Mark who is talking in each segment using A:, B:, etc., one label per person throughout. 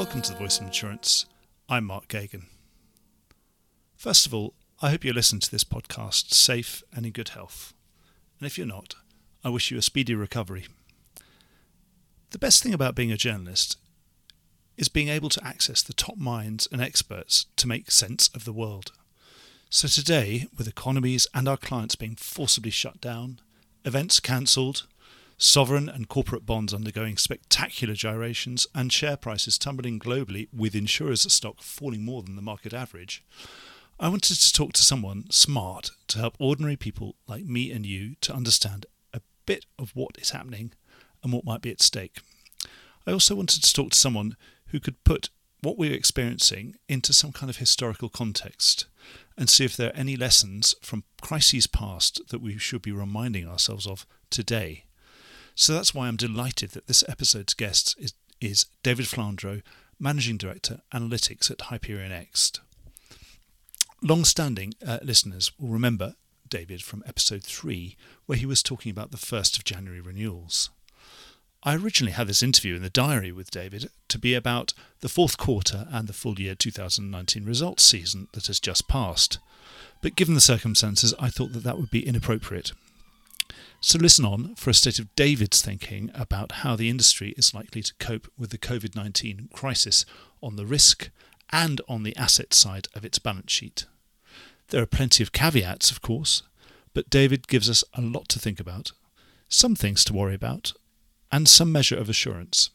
A: Welcome to the Voice of Insurance. I'm Mark Geoghegan. First of all, I hope you listen to this podcast safe and in good health. And if you're not, I wish you a speedy recovery. The best thing about being a journalist is being able to access the top minds and experts to make sense of the world. So today, with economies and our clients being forcibly shut down, events cancelled, sovereign and corporate bonds undergoing spectacular gyrations, and share prices tumbling globally with insurers' stock falling more than the market average, I wanted to talk to someone smart to help ordinary people like me and you to understand a bit of what is happening and what might be at stake. I also wanted to talk to someone who could put what we're experiencing into some kind of historical context and see if there are any lessons from crises past that we should be reminding ourselves of today. So that's why I'm delighted that this episode's guest is, is David Flandro, Managing Director, Analytics at Hyperion X. Long standing uh, listeners will remember David from episode 3, where he was talking about the 1st of January renewals. I originally had this interview in the diary with David to be about the fourth quarter and the full year 2019 results season that has just passed. But given the circumstances, I thought that that would be inappropriate. So listen on for a state of David's thinking about how the industry is likely to cope with the COVID 19 crisis on the risk and on the asset side of its balance sheet. There are plenty of caveats, of course, but David gives us a lot to think about, some things to worry about, and some measure of assurance.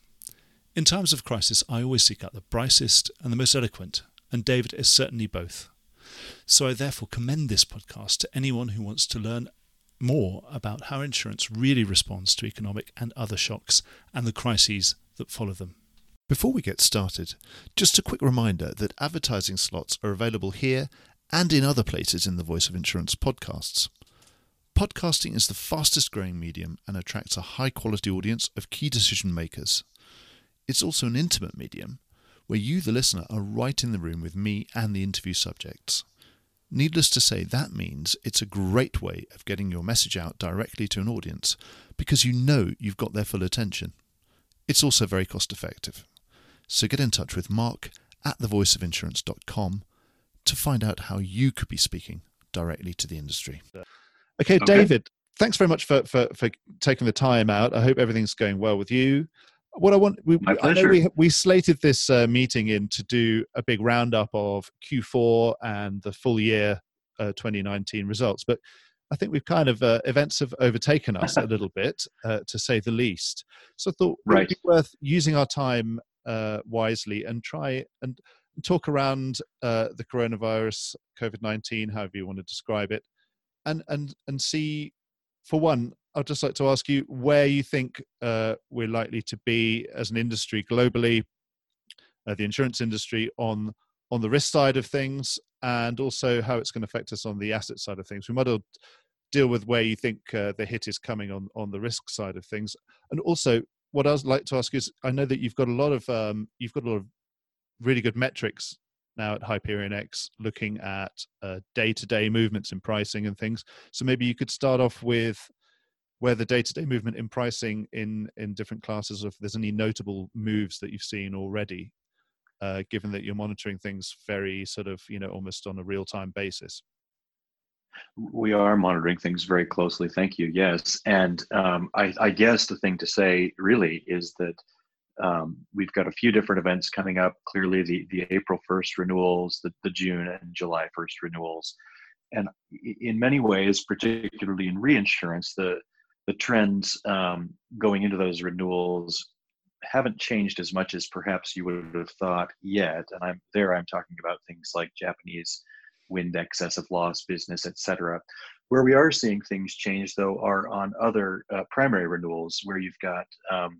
A: In times of crisis, I always seek out the brightest and the most eloquent, and David is certainly both. So I therefore commend this podcast to anyone who wants to learn more about how insurance really responds to economic and other shocks and the crises that follow them. Before we get started, just a quick reminder that advertising slots are available here and in other places in the Voice of Insurance podcasts. Podcasting is the fastest growing medium and attracts a high quality audience of key decision makers. It's also an intimate medium where you, the listener, are right in the room with me and the interview subjects. Needless to say, that means it's a great way of getting your message out directly to an audience because you know you've got their full attention. It's also very cost effective. So get in touch with Mark at thevoiceofinsurance.com to find out how you could be speaking directly to the industry. Okay, okay, David, thanks very much for, for, for taking the time out. I hope everything's going well with you. What I want, we, I know we, we slated this uh, meeting in to do a big roundup of Q4 and the full year uh, 2019 results, but I think we've kind of uh, events have overtaken us a little bit, uh, to say the least. So I thought right. it would be worth using our time uh, wisely and try and talk around uh, the coronavirus, COVID 19, however you want to describe it, and and and see for one i'd just like to ask you where you think uh, we're likely to be as an industry globally uh, the insurance industry on on the risk side of things and also how it's going to affect us on the asset side of things. We might deal with where you think uh, the hit is coming on on the risk side of things. And also what i'd like to ask is i know that you've got a lot of um, you've got a lot of really good metrics now at Hyperion X looking at day to day movements in pricing and things. So maybe you could start off with where the day to day movement in pricing in, in different classes, if there's any notable moves that you've seen already, uh, given that you're monitoring things very sort of, you know, almost on a real time basis.
B: We are monitoring things very closely. Thank you. Yes. And um, I, I guess the thing to say really is that um, we've got a few different events coming up. Clearly, the the April first renewals, the the June and July first renewals, and in many ways, particularly in reinsurance, the the trends um, going into those renewals haven't changed as much as perhaps you would have thought yet. And I'm there. I'm talking about things like Japanese wind excess of loss business, et cetera. Where we are seeing things change, though, are on other uh, primary renewals, where you've got um,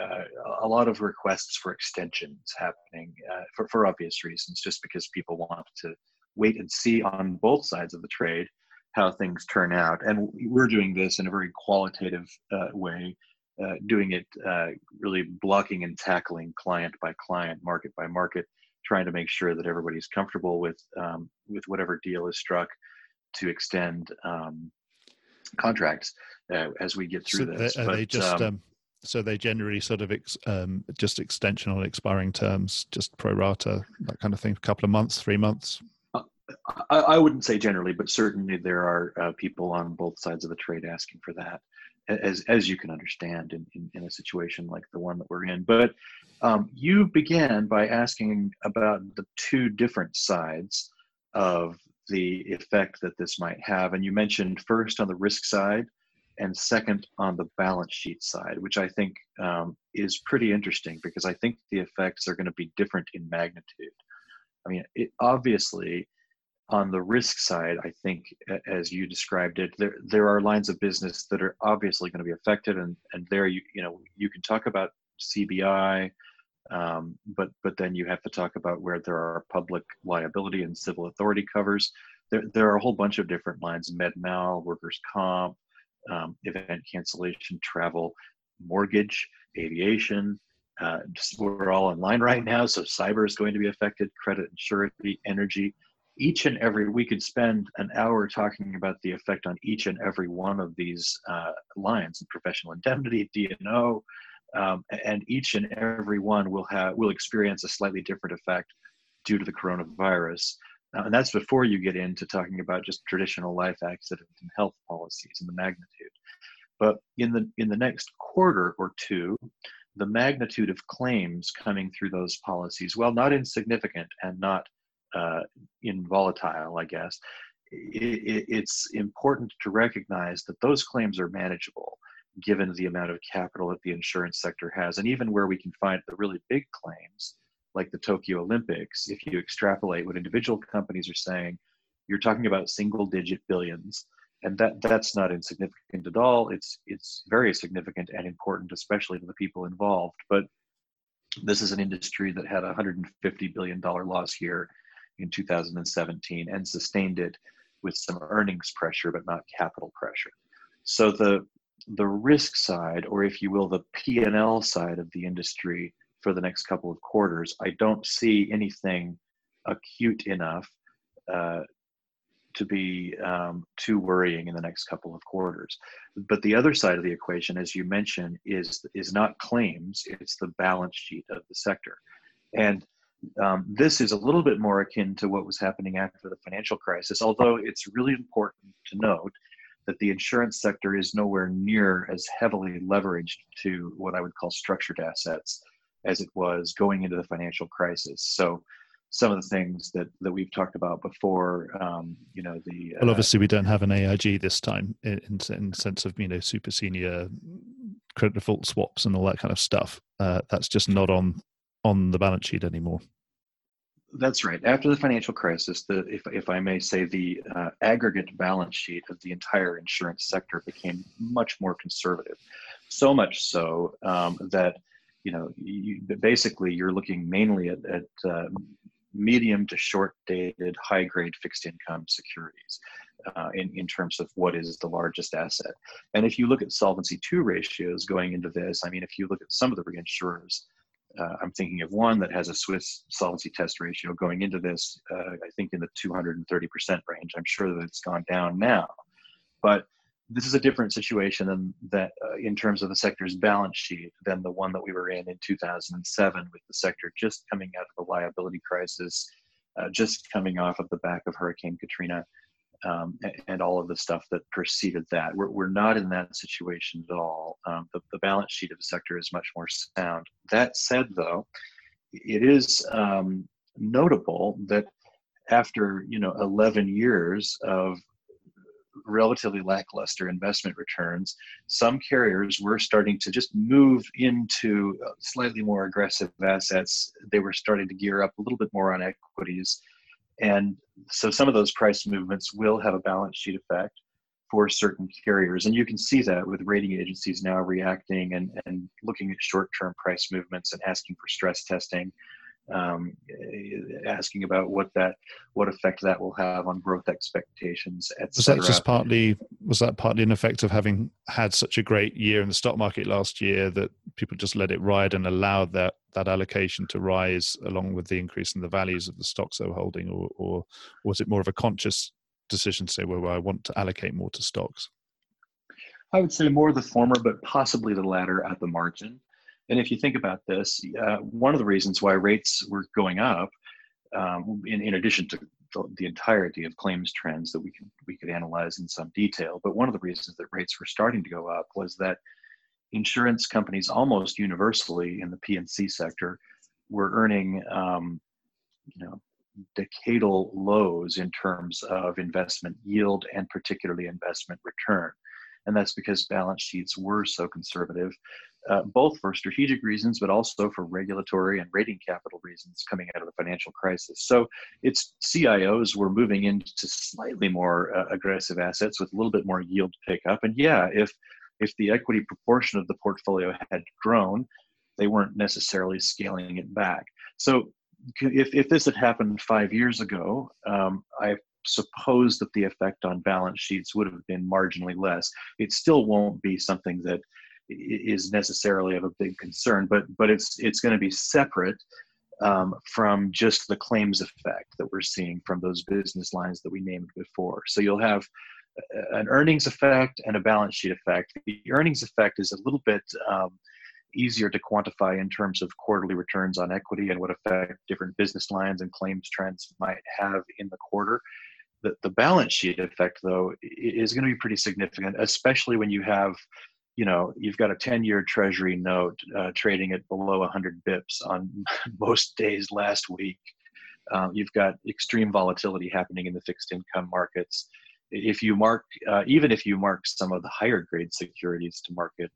B: uh, a lot of requests for extensions happening uh, for, for obvious reasons, just because people want to wait and see on both sides of the trade how things turn out. And we're doing this in a very qualitative uh, way, uh, doing it uh, really blocking and tackling client by client, market by market, trying to make sure that everybody's comfortable with um, with whatever deal is struck to extend um, contracts uh, as we get through so
A: this. Are but, they just um, um So they generally sort of ex, um, just extension on expiring terms, just pro rata, that kind of thing. A couple of months, three months.
B: Uh, I, I, wouldn't say generally, but certainly there are uh, people on both sides of the trade asking for that, as as you can understand in, in, in a situation like the one that we're in. But um, you began by asking about the two different sides of the effect that this might have, and you mentioned first on the risk side and second on the balance sheet side, which I think um, is pretty interesting because I think the effects are going to be different in magnitude. I mean, it, obviously, on the risk side, I think, as you described it, there there are lines of business that are obviously going to be affected, and and there you you know you can talk about CBI, um, but but then you have to talk about where there are public liability and civil authority covers. There there are a whole bunch of different lines: med mal, workers comp, um, event cancellation, travel, mortgage, aviation. Uh, just, we're all in line right now, so cyber is going to be affected, credit and surety, energy. Each and every, we could spend an hour talking about the effect on each and every one of these uh, lines, professional indemnity, D&O, um, and each and every one will have will experience a slightly different effect due to the coronavirus. Uh, and that's before you get into talking about just traditional life accident and health policies and the magnitude. But in the in the next quarter or two, the magnitude of claims coming through those policies, well, not insignificant and not uh, involatile, I guess. It, it, it's important to recognize that those claims are manageable given the amount of capital that the insurance sector has. And even where we can find the really big claims, like the Tokyo Olympics, if you extrapolate what individual companies are saying, you're talking about single digit billions. And that, that's not insignificant at all. It's, it's very significant and important, especially to the people involved. But this is an industry that had a $150 billion loss year in 2017 and sustained it with some earnings pressure, but not capital pressure. So the, the risk side, or if you will, the P&L side of the industry for the next couple of quarters. I don't see anything acute enough uh, to be um, too worrying in the next couple of quarters. But the other side of the equation, as you mentioned, is is not claims; it's the balance sheet of the sector, and um, this is a little bit more akin to what was happening after the financial crisis. Although it's really important to note that the insurance sector is nowhere near as heavily leveraged to what I would call structured assets as it was going into the financial crisis. So some of the things that that we've talked about before, um, you know, the
A: well, uh, obviously we don't have an AIG this time in in sense of you know super senior credit default swaps and all that kind of stuff. Uh, that's just not on on the balance sheet anymore.
B: That's right. After the financial crisis, the if if I may say, the uh, aggregate balance sheet of the entire insurance sector became much more conservative. So much so um, that you know, you, basically you're looking mainly at, at uh, medium to short dated, high grade fixed income securities uh, in, in terms of what is the largest asset. And if you look at Solvency II ratios going into this, I mean, if you look at some of the reinsurers, uh, I'm thinking of one that has a Swiss solvency test ratio going into this, uh, I think in the 230% range. I'm sure that it's gone down now. But this is a different situation than that uh, in terms of the sector's balance sheet than the one that we were in in 2007 with the sector just coming out of the liability crisis uh, just coming off of the back of hurricane katrina um, and, all of the stuff that preceded that. We're, we're not in that situation at all. Um, the, the balance sheet of the sector is much more sound. That said though it is um, notable that after you know 11 years of relatively lackluster investment returns, some carriers were starting to just move into uh, slightly more aggressive assets. They were starting to gear up a little bit more on equities. And so some of those price movements will have a balance sheet effect for certain carriers. And you can see that with rating agencies now reacting and, and looking at short term price movements and asking for stress testing um, asking about what that what effect that will have on growth expectations.
A: Was that just partly was that partly an effect of having had such a great year in the stock market last year that people just let it ride and allowed that that allocation to rise along with the increase in the values of the stocks they were holding, or, or was it more of a conscious decision to say, well, well I want to allocate more to stocks?
B: I would say more the former, but possibly the latter at the margin. And if you think about this, uh, one of the reasons why rates were going up, um, in, in addition to the, the, entirety of claims trends that we could we could analyze in some detail, but one of the reasons that rates were starting to go up was that insurance companies almost universally in the P&C sector were earning, um, you know, decadal lows in terms of investment yield and particularly investment return. And that's because balance sheets were so conservative uh, both for strategic reasons, but also for regulatory and rating capital reasons coming out of the financial crisis. So its CIOs were moving into slightly more uh, aggressive assets with a little bit more yield pickup. And yeah, if if the equity proportion of the portfolio had grown, they weren't necessarily scaling it back. So if, if this had happened five years ago, um, I suppose that the effect on balance sheets would have been marginally less. It still won't be something that is necessarily of a big concern, but but it's it's going to be separate um, from just the claims effect that we're seeing from those business lines that we named before. So you'll have an earnings effect and a balance sheet effect. The earnings effect is a little bit um, easier to quantify in terms of quarterly returns on equity and what effect different business lines and claims trends might have in the quarter. The, the balance sheet effect, though, is going to be pretty significant, especially when you have you know you've got a 10 year treasury note uh, trading at below 100 bips on most days last week. Um, you've got extreme volatility happening in the fixed income markets. If you mark uh, even if you mark some of the higher grade securities to market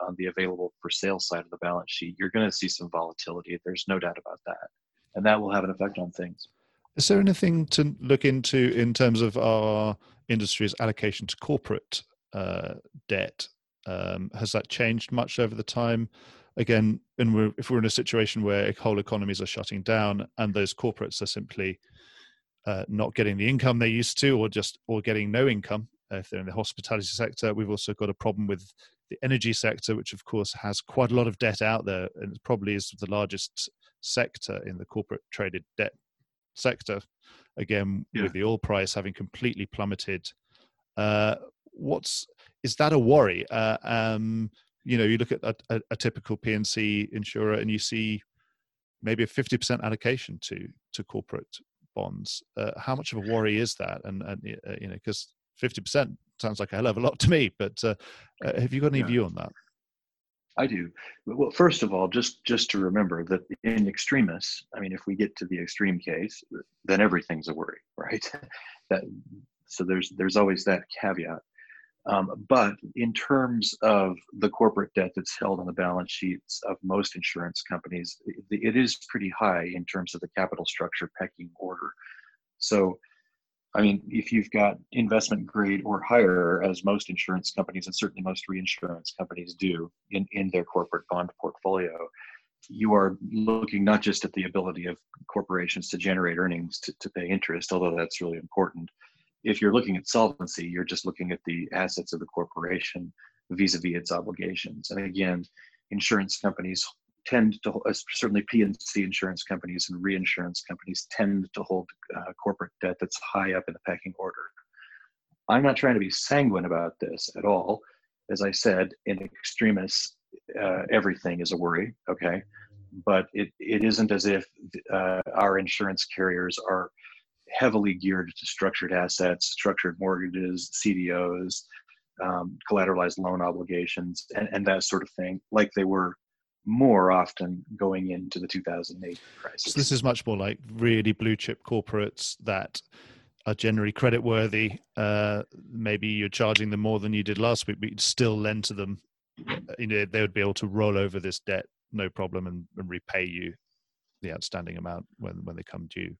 B: on the available for sale side of the balance sheet you're going to see some volatility. There's no doubt about that. And that will have an effect on things
A: is there anything to look into in terms of our industry's allocation to corporate uh, debt um, has that changed much over the time? Again, and we're, if we're in a situation where whole economies are shutting down and those corporates are simply uh, not getting the income they used to, or just or getting no income, uh, if they're in the hospitality sector, we've also got a problem with the energy sector, which of course has quite a lot of debt out there, and probably is the largest sector in the corporate traded debt sector. Again, yeah. with the oil price having completely plummeted, uh, what's is that a worry? Uh, um, you know, you look at a, a, a typical P&C insurer and you see maybe a 50% allocation to to corporate bonds. Uh, how much of a worry is that? And, and uh, you know, because 50% sounds like a hell of a lot to me. But uh, uh, have you got any yeah. view on that?
B: I do. Well, first of all, just just to remember that in extremis, I mean, if we get to the extreme case, then everything's a worry, right? that so there's there's always that caveat. Um, but in terms of the corporate debt that's held on the balance sheets of most insurance companies, it, it is pretty high in terms of the capital structure pecking order. So, I mean, if you've got investment grade or higher, as most insurance companies and certainly most reinsurance companies do in, in their corporate bond portfolio, you are looking not just at the ability of corporations to generate earnings to, to pay interest, although that's really important, if you're looking at solvency, you're just looking at the assets of the corporation vis-a-vis its obligations. And again, insurance companies tend to, uh, certainly P&C insurance companies and reinsurance companies tend to hold uh, corporate debt that's high up in the pecking order. I'm not trying to be sanguine about this at all. As I said, in extremis, uh, everything is a worry, okay? But it, it isn't as if uh, our insurance carriers are heavily geared to structured assets, structured mortgages, CDOs, um, collateralized loan obligations, and, and that sort of thing, like they were more often going into the 2008 crisis.
A: So this is much more like really blue chip corporates that are generally credit worthy. Uh, maybe you're charging them more than you did last week, but you'd still lend to them. You know, they would be able to roll over this debt no problem and, and repay you the outstanding amount when when they come due.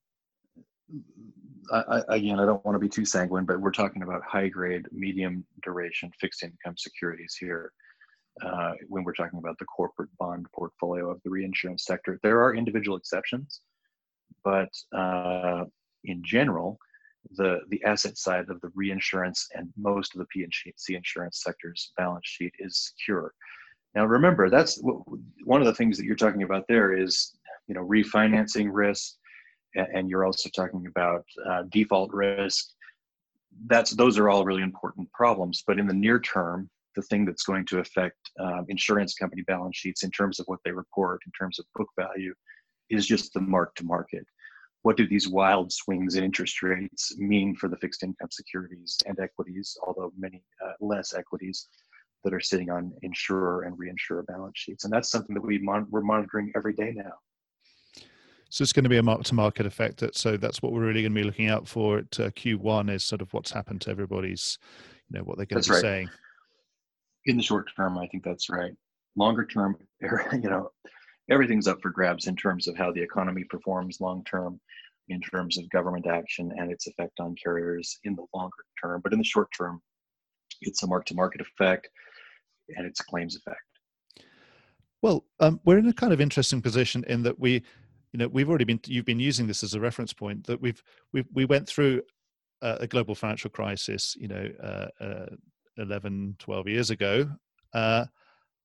B: I, again, I don't want to be too sanguine, but we're talking about high grade, medium duration fixed income securities here. Uh, when we're talking about the corporate bond portfolio of the reinsurance sector, there are individual exceptions, but uh, in general, the the asset side of the reinsurance and most of the P&C insurance sector's balance sheet is secure. Now, remember, that's one of the things that you're talking about. There is, you know, refinancing risk and you're also talking about uh, default risk. That's those are all really important problems. But in the near term, the thing that's going to affect um, insurance company balance sheets in terms of what they report, in terms of book value, is just the mark to market. What do these wild swings in interest rates mean for the fixed income securities and equities, although many uh, less equities that are sitting on insurer and reinsurer balance sheets? And that's something that we mon- we're monitoring every day now.
A: So it's going to be a mark to market effect. That, so that's what we're really going to be looking out for at uh, Q1 is sort of what's happened to everybody's, you know, what they're going that's to be right. saying.
B: In the short term, I think that's right. Longer term, you know, everything's up for grabs in terms of how the economy performs long term, in terms of government action and its effect on carriers in the longer term. But in the short term, it's a mark to market effect and it's claims effect.
A: Well, um, we're in a kind of interesting position in that we you know we've already been you've been using this as a reference point that we've we we went through a global financial crisis you know uh, uh, 11 12 years ago uh,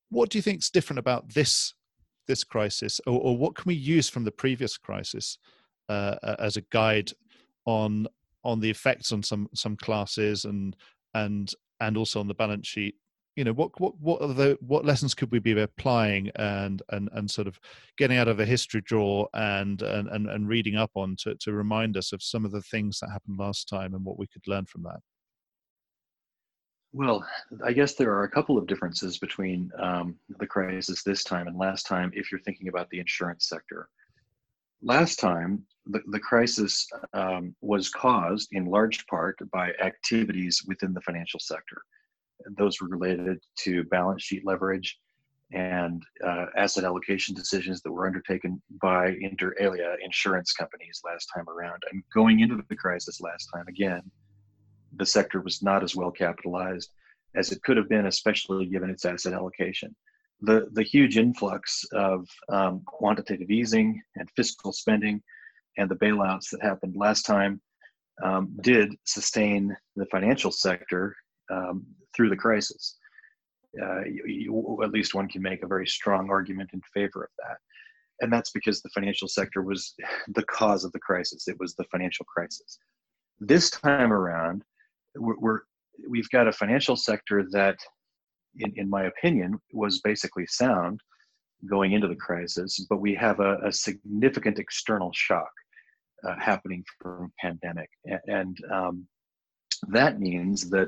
A: what do you think is different about this this crisis or, or, what can we use from the previous crisis uh, as a guide on on the effects on some some classes and and and also on the balance sheet? You know what what what are the what lessons could we be applying and and and sort of getting out of a history drawer and and and, and reading up on to, to remind us of some of the things that happened last time and what we could learn from that
B: well i guess there are a couple of differences between um, the crisis this time and last time if you're thinking about the insurance sector last time the, the crisis um, was caused in large part by activities within the financial sector those were related to balance sheet leverage and uh, asset allocation decisions that were undertaken by inter alia insurance companies last time around. And going into the crisis last time again, the sector was not as well capitalized as it could have been, especially given its asset allocation. The, the huge influx of um, quantitative easing and fiscal spending and the bailouts that happened last time um, did sustain the financial sector um, through the crisis. Uh, you, you, at least one can make a very strong argument in favor of that. And that's because the financial sector was the cause of the crisis. It was the financial crisis. This time around, we're, we're we've got a financial sector that, in, in my opinion, was basically sound going into the crisis, but we have a, a significant external shock uh, happening from pandemic, and, um, that means that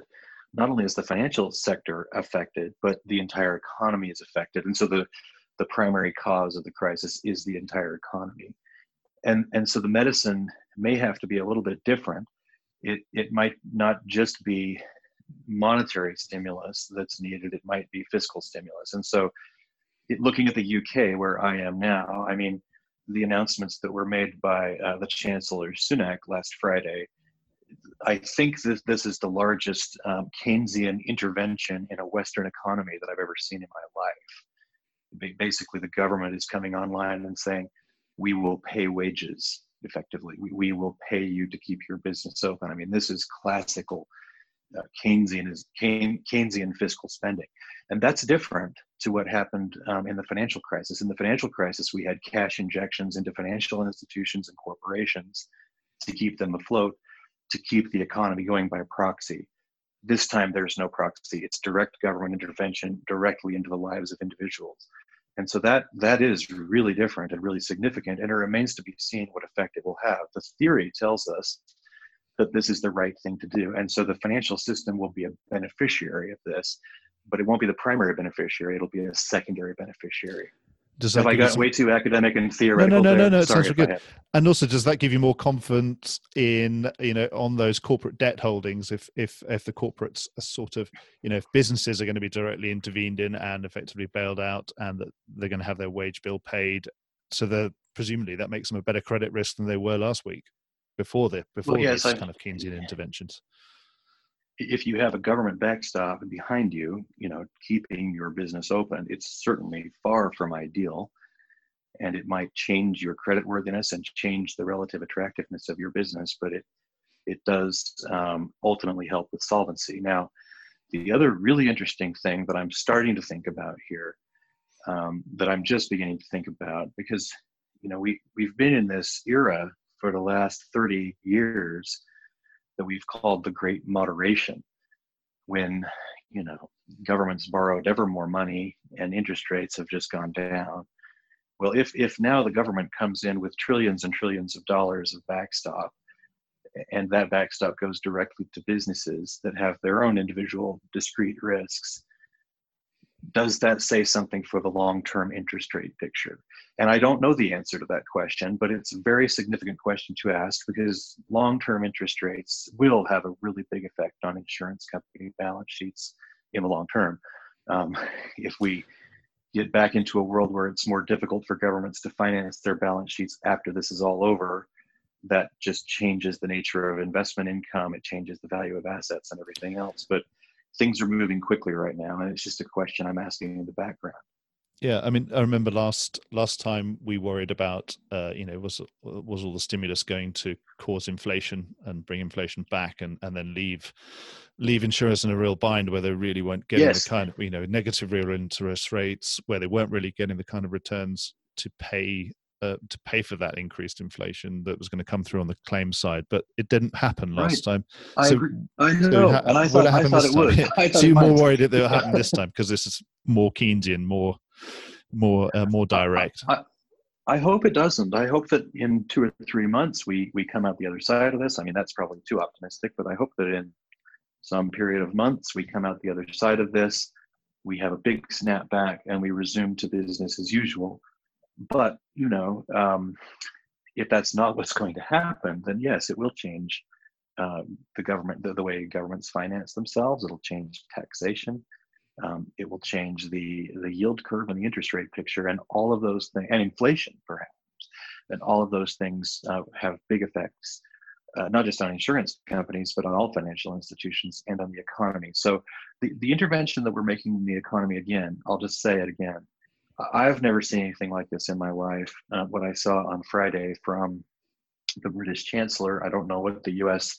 B: not only is the financial sector affected, but the entire economy is affected. And so the, the primary cause of the crisis is the entire economy. And, and so the medicine may have to be a little bit different. It, it might not just be monetary stimulus that's needed, it might be fiscal stimulus. And so it, looking at the UK, where I am now, I mean, the announcements that were made by uh, the Chancellor Sunak last Friday I think this, this is the largest um, Keynesian intervention in a Western economy that I've ever seen in my life. Basically, the government is coming online and saying, we will pay wages effectively. We, we will pay you to keep your business open. I mean, this is classical uh, Keynesian, is Keynesian fiscal spending. And that's different to what happened um, in the financial crisis. In the financial crisis, we had cash injections into financial institutions and corporations to keep them afloat to keep the economy going by proxy. This time there's no proxy. It's direct government intervention directly into the lives of individuals. And so that that is really different and really significant, and it remains to be seen what effect it will have. The theory tells us that this is the right thing to do. And so the financial system will be a beneficiary of this, but it won't be the primary beneficiary, it'll be a secondary beneficiary. Does Have I got some... way too academic and theoretical?
A: No, no, no, no, no. It sounds good. And also, does that give you more confidence in you know on those corporate debt holdings? If if if the corporates are sort of you know if businesses are going to be directly intervened in and effectively bailed out, and that they're going to have their wage bill paid, so that presumably that makes them a better credit risk than they were last week before the before well, yes, these I, kind of Keynesian interventions
B: if you have a government backstop behind you, you know, keeping your business open, it's certainly far from ideal. And it might change your credit worthiness and change the relative attractiveness of your business, but it it does um, ultimately help with solvency. Now, the other really interesting thing that I'm starting to think about here, um, that I'm just beginning to think about, because you know we we've been in this era for the last 30 years that we've called the great moderation when you know, governments borrowed ever more money and interest rates have just gone down. Well, if if now the government comes in with trillions and trillions of dollars of backstop, and that backstop goes directly to businesses that have their own individual discrete risks, does that say something for the long-term interest rate picture? And I don't know the answer to that question, but it's a very significant question to ask because long-term interest rates will have a really big effect on insurance company balance sheets in the long term. Um, if we get back into a world where it's more difficult for governments to finance their balance sheets after this is all over, that just changes the nature of investment income. It changes the value of assets and everything else. But things are moving quickly right now, and it's just a question I'm asking in the background.
A: Yeah, I mean, I remember last last time we worried about, uh, you know, was was all the stimulus going to cause inflation and bring inflation back, and and then leave leave insurers in a real bind where they really weren't getting yes. the kind of you know negative real interest rates, where they weren't really getting the kind of returns to pay uh, to pay for that increased inflation that was going to come through on the claim side, but it didn't happen last
B: right.
A: time.
B: I agree. I know, so ha- and I thought, I thought it would.
A: so you're more worried that it will happen this time because this is more Keynesian, more, more, uh, more direct.
B: I, I, hope it doesn't. I hope that in two or three months we we come out the other side of this. I mean, that's probably too optimistic, but I hope that in some period of months we come out the other side of this. We have a big snapback and we resume to business as usual but you know, um, if that's not what's going to happen, then yes, it will change um, the government, the, the, way governments finance themselves. It'll change taxation. Um, it will change the the yield curve and the interest rate picture, and all of those things, and inflation perhaps, and all of those things uh, have big effects. Uh, not just on insurance companies, but on all financial institutions and on the economy. So, the, the intervention that we're making in the economy, again, I'll just say it again, I've never seen anything like this in my life. Uh, what I saw on Friday from the British Chancellor, I don't know what the US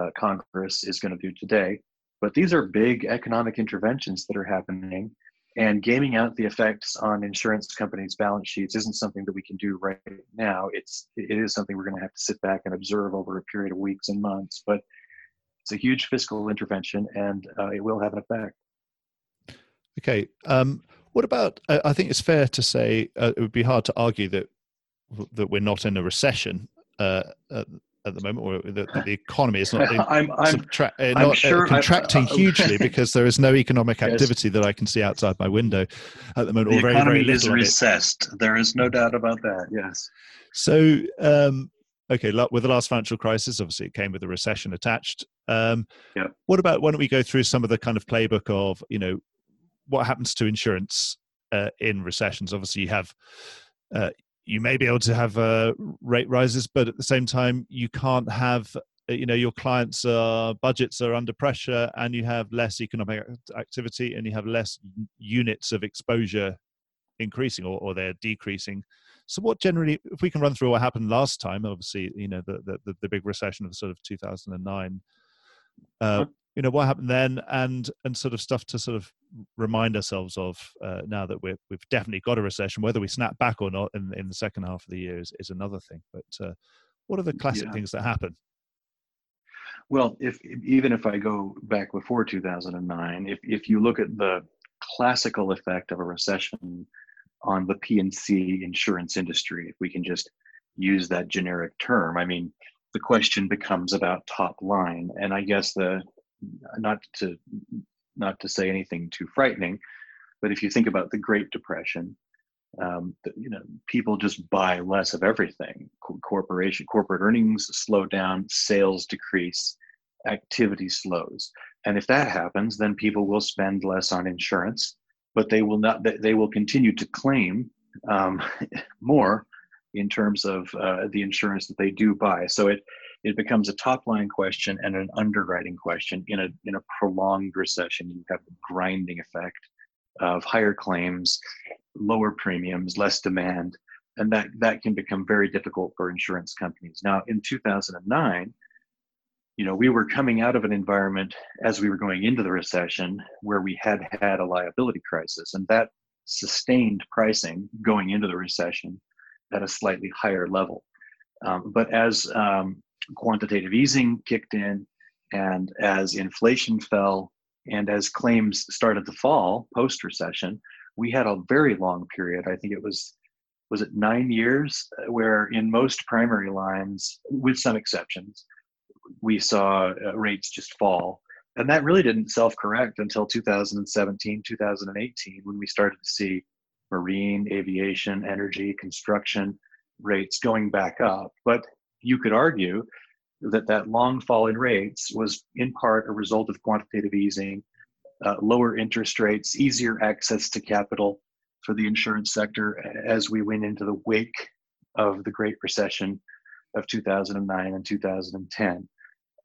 B: uh, Congress is going to do today, but these are big economic interventions that are happening. And gaming out the effects on insurance companies' balance sheets isn't something that we can do right now. It's it is something we're going to have to sit back and observe over a period of weeks and months. But it's a huge fiscal intervention, and uh, it will have an effect.
A: Okay. Um, what about? I think it's fair to say uh, it would be hard to argue that that we're not in a recession uh, at, at, the moment, or that the economy is not, I'm, I'm, subtra- uh, not uh, sure contracting hugely because there is no economic activity yes. that I can see outside my window at the moment.
B: The
A: or very,
B: economy
A: very
B: is recessed. There is no doubt about that. Yes.
A: So, um, okay, with the last financial crisis, obviously it came with a recession attached. Um,
B: yeah.
A: What about why don't we go through some of the kind of playbook of you know what happens to insurance uh, in recessions. Obviously, you have uh, you may be able to have uh, rate rises, but at the same time, you can't have uh, you know your clients' budgets are under pressure, and you have less economic activity, and you have less units of exposure increasing or, or they're decreasing. So, what generally, if we can run through what happened last time, obviously, you know, the the, the big recession of sort of 2009. Uh, you know what happened then and and sort of stuff to sort of remind ourselves of uh, now that we're, we've definitely got a recession whether we snap back or not in, in the second half of the year is, is another thing but uh, what are the classic yeah. things that happen
B: well if even if i go back before 2009 if, if you look at the classical effect of a recession on the p&c insurance industry if we can just use that generic term i mean the question becomes about top line and i guess the not to not to say anything too frightening, but if you think about the Great Depression, um, you know, people just buy less of everything. corporation corporate earnings slow down, sales decrease, activity slows, and if that happens, then people will spend less on insurance, but they will not. They will continue to claim um, more in terms of uh, the insurance that they do buy. So it it becomes a top line question and an underwriting question in a in a prolonged recession. You have the grinding effect of higher claims lower premiums less demand and that that can become very difficult for insurance companies. Now in 2009 you know we were coming out of an environment as we were going into the recession where we had had a liability crisis and that sustained pricing going into the recession at a slightly higher level. Um, but as um, quantitative easing kicked in, and as inflation fell, And as claims started to fall post recession, we had a very long period. I think it was was it nine years uh, where in most primary lines, with some exceptions, we saw uh, rates just fall. And that really didn't self correct until 2017, 2018, when we started to see marine, aviation, energy, construction rates going back up. But you could argue that that long fall in rates was in part a result of quantitative easing, uh, lower interest rates, easier access to capital for the insurance sector as we went into the wake of the Great Recession of 2009 and 2010.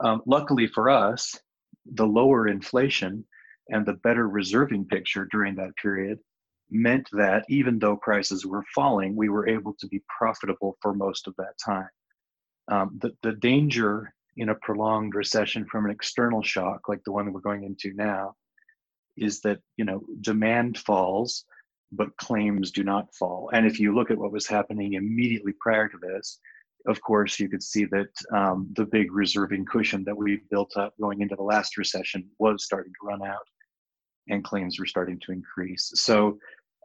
B: Um, luckily for us, the lower inflation and the better reserving picture during that period meant that even though prices were falling, we were able to be profitable for most of that time. Um, the, the danger in a prolonged recession from an external shock like the one we're going into now is that you know demand falls but claims do not fall. And if you look at what was happening immediately prior to this of course you could see that um, the big reserving cushion that we built up going into the last recession was starting to run out and claims were starting to increase. So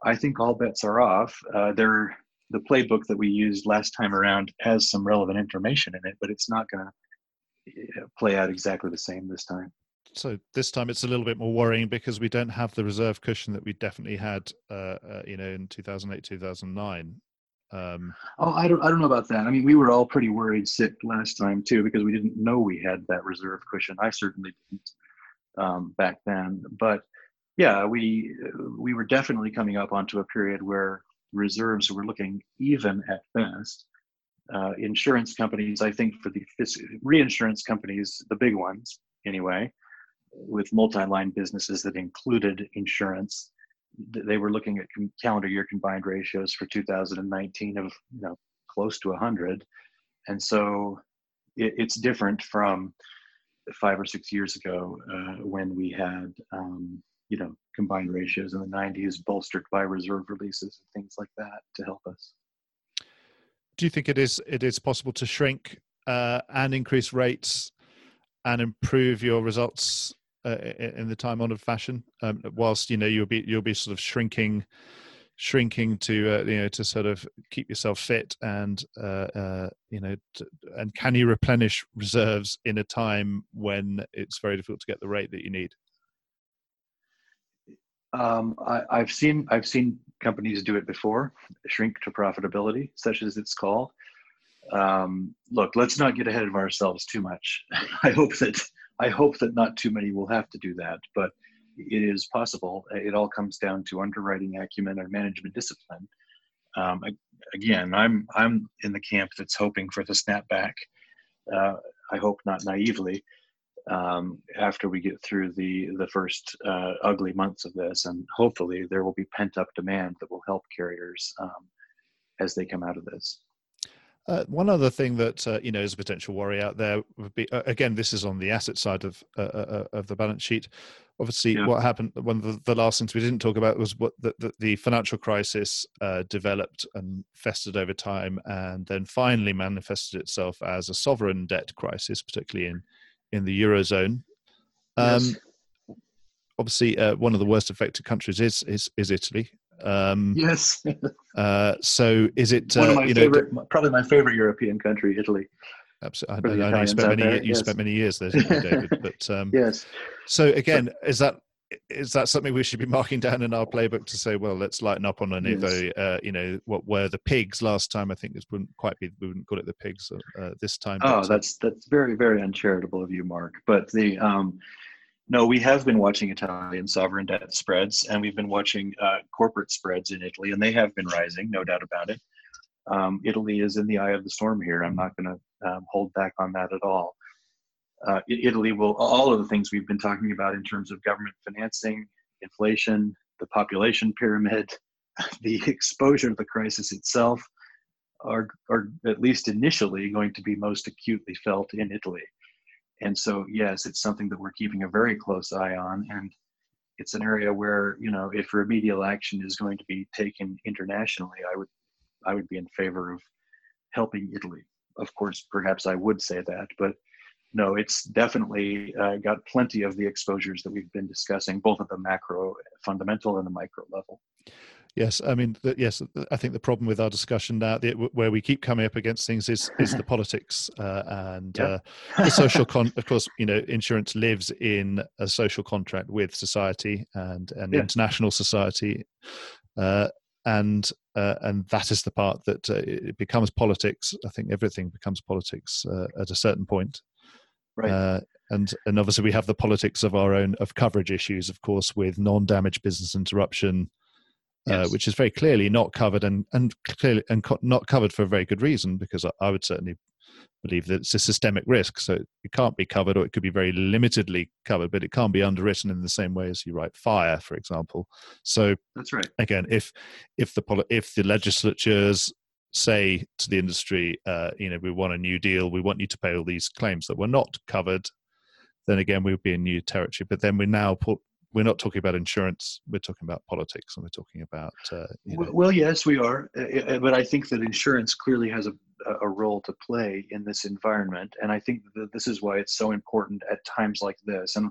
B: i think all bets are off. Uh, there the playbook that we used last time around has some relevant information in it but it's not going to play out exactly the same this time.
A: So this time it's a little bit more worrying because we don't have the reserve cushion that we definitely had, uh, uh, you know, in 2008, 2009.
B: Um, oh, I don't, I don't know about that. I mean, we were all pretty worried sick last time too because we didn't know we had that reserve cushion. I certainly didn't um, back then. But yeah, we we were definitely coming up onto a period where reserves were looking even at best. Uh, insurance companies, I think for the reinsurance companies, the big ones anyway, with multi-line businesses that included insurance, they were looking at calendar year combined ratios for 2019 of you know close to 100, and so it, it's different from five or six years ago uh, when we had um, you know combined ratios in the 90s bolstered by reserve releases and things like that to help us.
A: Do you think it is it is possible to shrink uh, and increase rates and improve your results uh, in the time honored fashion? Um, whilst you know you'll be you'll be sort of shrinking shrinking to uh, you know to sort of keep yourself fit and uh, uh, you know to, and can you replenish reserves in a time when it's very difficult to get the rate that you need
B: um, I, have seen I've seen companies do it before, shrink to profitability, such as it's called. Um, look, let's not get ahead of ourselves too much. I hope that I hope that not too many will have to do that, but it is possible. It all comes down to underwriting acumen and management discipline. Um, again, I'm I'm in the camp that's hoping for the snapback. Uh, I hope not naively, um, after we get through the the first uh, ugly months of this, and hopefully there will be pent up demand that will help carriers um, as they come out of this.
A: Uh, one other thing that uh, you know is a potential worry out there would be uh, again this is on the asset side of uh, uh, of the balance sheet. Obviously, yeah. what happened one of the, the, last things we didn't talk about was what the, the, the financial crisis developed and festered over time, and then finally manifested itself as a sovereign debt crisis, particularly in in the eurozone. Um, yes. Obviously, uh, one of the worst affected countries is is, is Italy.
B: Um, yes.
A: uh, so, is it
B: one of uh, my favorite, know, probably my favorite European country, Italy.
A: Absolutely, I, I know you spent many there, you yes. spent many years there, David. But um,
B: yes.
A: So again, is that is that something we should be marking down in our playbook to say, well, let's lighten up on any yes. uh, you know, what were the pigs last time? I think this wouldn't quite be, we wouldn't call it the pigs uh, this time.
B: Oh, but, uh, that's that's very very uncharitable of you, Mark. But the um, no, we have been watching Italian sovereign debt spreads, and we've been watching uh, corporate spreads in Italy, and they have been rising, no doubt about it. Um, Italy is in the eye of the storm here. I'm not going to um, hold back on that at all uh, Italy will, all of the things we've been talking about in terms of government financing, inflation, the population pyramid, the exposure to the crisis itself, are, are at least initially going to be most acutely felt in Italy. And so, yes, it's something that we're keeping a very close eye on. And it's an area where, you know, if remedial action is going to be taken internationally, I would, I would be in favor of helping Italy. Of course, perhaps I would say that, but no, it's definitely uh, got plenty of the exposures that we've been discussing, both at the macro, fundamental, and the micro level.
A: Yes, I mean, the, yes, I think the problem with our discussion now, the, where we keep coming up against things, is is the politics uh, and uh, the social. Con- of course, you know, insurance lives in a social contract with society and and yeah. international society, uh, and uh, and that is the part that uh, it becomes politics. I think everything becomes politics uh, at a certain point.
B: Right.
A: And and obviously we have the politics of our own of coverage issues of course with non-damage business interruption uh, yes. uh, which is very clearly not covered and and clearly and co- not covered for a very good reason because I, I, would certainly believe that it's a systemic risk. So it can't be covered or it could be very limitedly covered but it can't be underwritten in the same way as you write fire for example. So
B: that's right.
A: again if if the if the legislatures say to the industry uh, you know we want a new deal we want you to pay all these claims that were not covered then again we would be in new territory. But then we now put we're not talking about insurance we're talking about politics and we're talking about uh,
B: you know. well yes we are uh, uh, but i think that insurance clearly has a, a role to play in this environment and i think that this is why it's so important at times like this and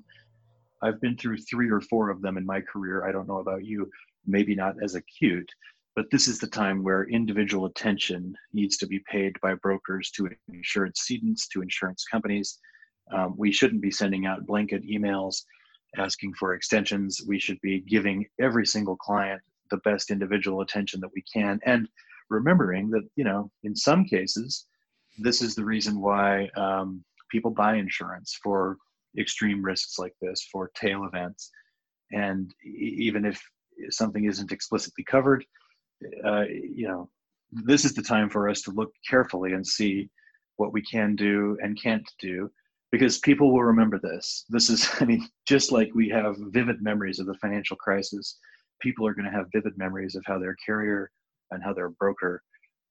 B: i've been through three or four of them in my career i don't know about you maybe not as acute but this is the time where individual attention needs to be paid by brokers to insurance cedants to insurance companies um, we shouldn't be sending out blanket emails asking for extensions. We should be giving every single client the best individual attention that we can, and remembering that you know in some cases this is the reason why um, people buy insurance for extreme risks like this, for tail events, and even if something isn't explicitly covered, uh, you know this is the time for us to look carefully and see what we can do and can't do because people will remember this. This is, I mean, just like we have vivid memories of the financial crisis, people are going to have vivid memories of how their carrier and how their broker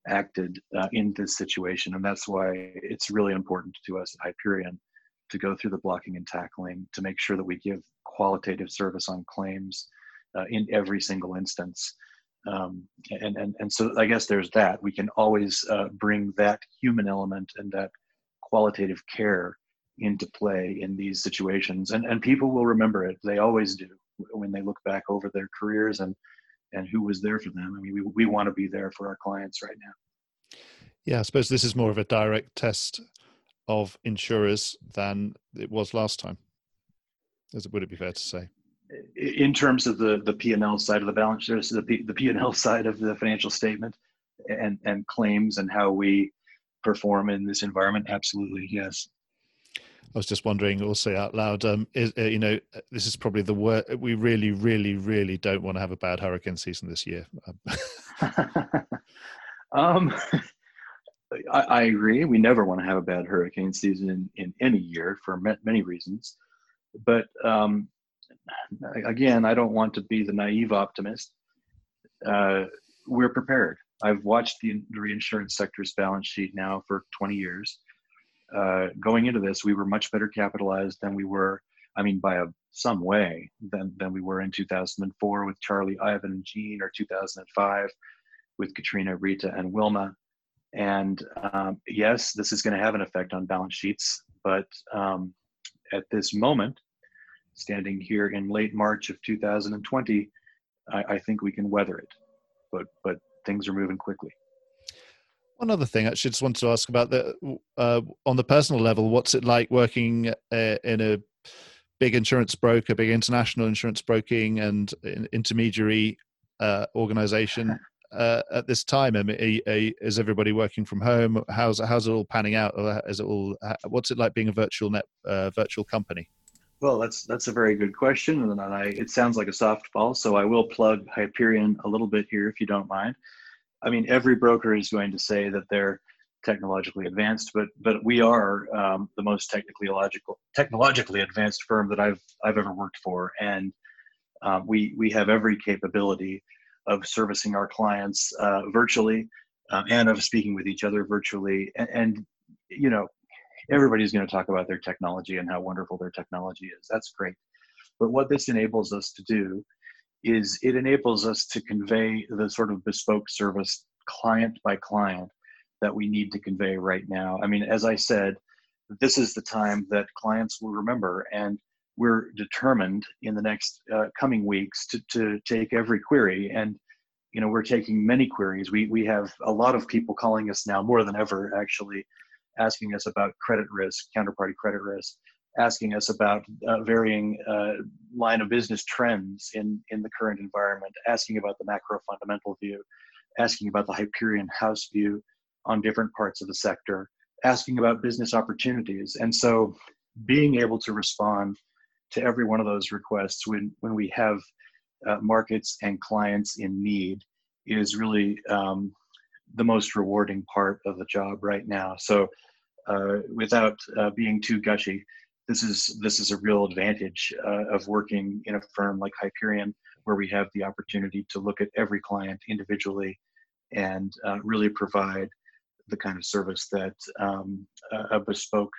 B: acted uh, in this situation. And that's why it's really important to us at Hyperion to go through the blocking and tackling to make sure that we give qualitative service on claims uh, in every single instance. Um, and, and, and so I guess there's that. We can always uh, bring that human element and that qualitative care into play in these situations. And and people will remember it. They always do when they look back over their careers and and who was there for them. I mean we, we want to be there for our clients right now.
A: Yeah i suppose this is more of a direct test of insurers than it was last time As would it be fair to say
B: in terms of the the p&l side of the balance sheet the, P, the p&l side of the financial statement and and claims and how we perform in this environment absolutely yes
A: I was just wondering, also out loud, um, is, uh, you know, uh, this is probably the worst. We really, really, really don't want to have a bad hurricane season this year.
B: um, I, I, agree. We never want to have a bad hurricane season in, in any year for many reasons. But um, again, I don't want to be the naive optimist. Uh, we're prepared. I've watched the reinsurance sector's balance sheet now for 20 years uh, going into this, we were much better capitalized than we were. I mean, by a some way than than we were in 2004 with Charlie, Ivan, and Jeanne, or 2005 with Katrina, Rita, and Wilma. And um, yes, this is going to have an effect on balance sheets, but um, at this moment, standing here in late March of 2020, I, I think we can weather it. But but things are moving quickly.
A: One other thing, actually, just wanted to ask about the uh, on the personal level. What's it like working uh, in a big insurance broker, big international insurance broking and intermediary uh, organization uh, at this time? I mean, is everybody working from home? How's how's it all panning out? Is it all? What's it like being a virtual net uh, virtual company?
B: Well, that's that's a very good question, and I, it sounds like a softball. So I will plug Hyperion a little bit here, if you don't mind. I mean, every broker is going to say that they're technologically advanced, but but we are um, the most technically logical, technologically advanced firm that I've I've ever worked for, and um, we we have every capability of servicing our clients uh, virtually um, and of speaking with each other virtually, and, and you know, everybody's going to talk about their technology and how wonderful their technology is. That's great, but what this enables us to do is it enables us to convey the sort of bespoke service client by client that we need to convey right now. I mean, as I said, this is the time that clients will remember. And we're determined in the next uh, coming weeks to, to take every query and you know we're taking many queries we we have a lot of people calling us now more than ever actually asking us about credit risk counterparty credit risk asking us about uh, varying uh, line of business trends in in the current environment asking about the macro fundamental view asking about the hyperion house view on different parts of the sector asking about business opportunities. And so being able to respond to every one of those requests when when we have uh, markets and clients in need is really um, the most rewarding part of the job right now. So, uh, without uh, being too gushy, this is this is a real advantage uh, of working in a firm like Hyperion, where we have the opportunity to look at every client individually and uh, really provide the kind of service that um, a bespoke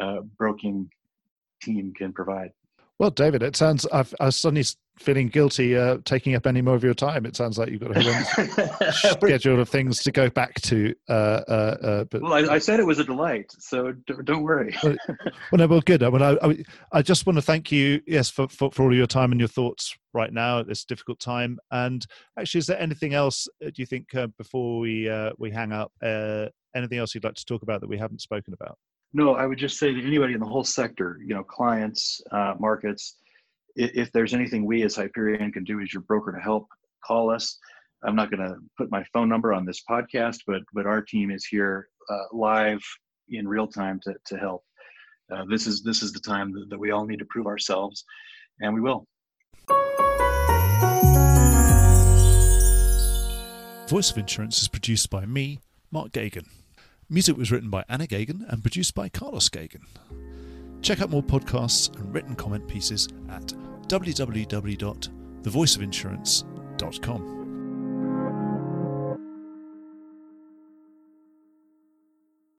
B: uh, broking team can provide.
A: Well, David, it sounds I've, I suddenly feeling guilty uh, taking up any more of your time. It sounds like you've got a schedule of things to go back to. Uh, uh,
B: uh, but well, I, I, said it was a delight, so don't worry.
A: well, no, well, good. I, mean, I, I, just want to thank you, yes, for, for, for all your time and your thoughts right now at this difficult time. And actually, is there anything else uh, do you think uh, before we we hang up? anything else you'd like to talk about that we haven't spoken about?
B: No, I would just say to anybody in the whole sector, you know, clients, uh, markets, if, there's anything we as Hyperion can do as your broker to help, call us. I'm not going to put my phone number on this podcast, but but our team is here uh, live in real time to to help. Uh, this is this is the time that, that we all need to prove ourselves, and we will.
A: Voice of Insurance is produced by me, Mark Geoghegan. Music was written by Anna Geoghegan and produced by Carlos Geoghegan. Check out more podcasts and written comment pieces at www.thevoiceofinsurance.com.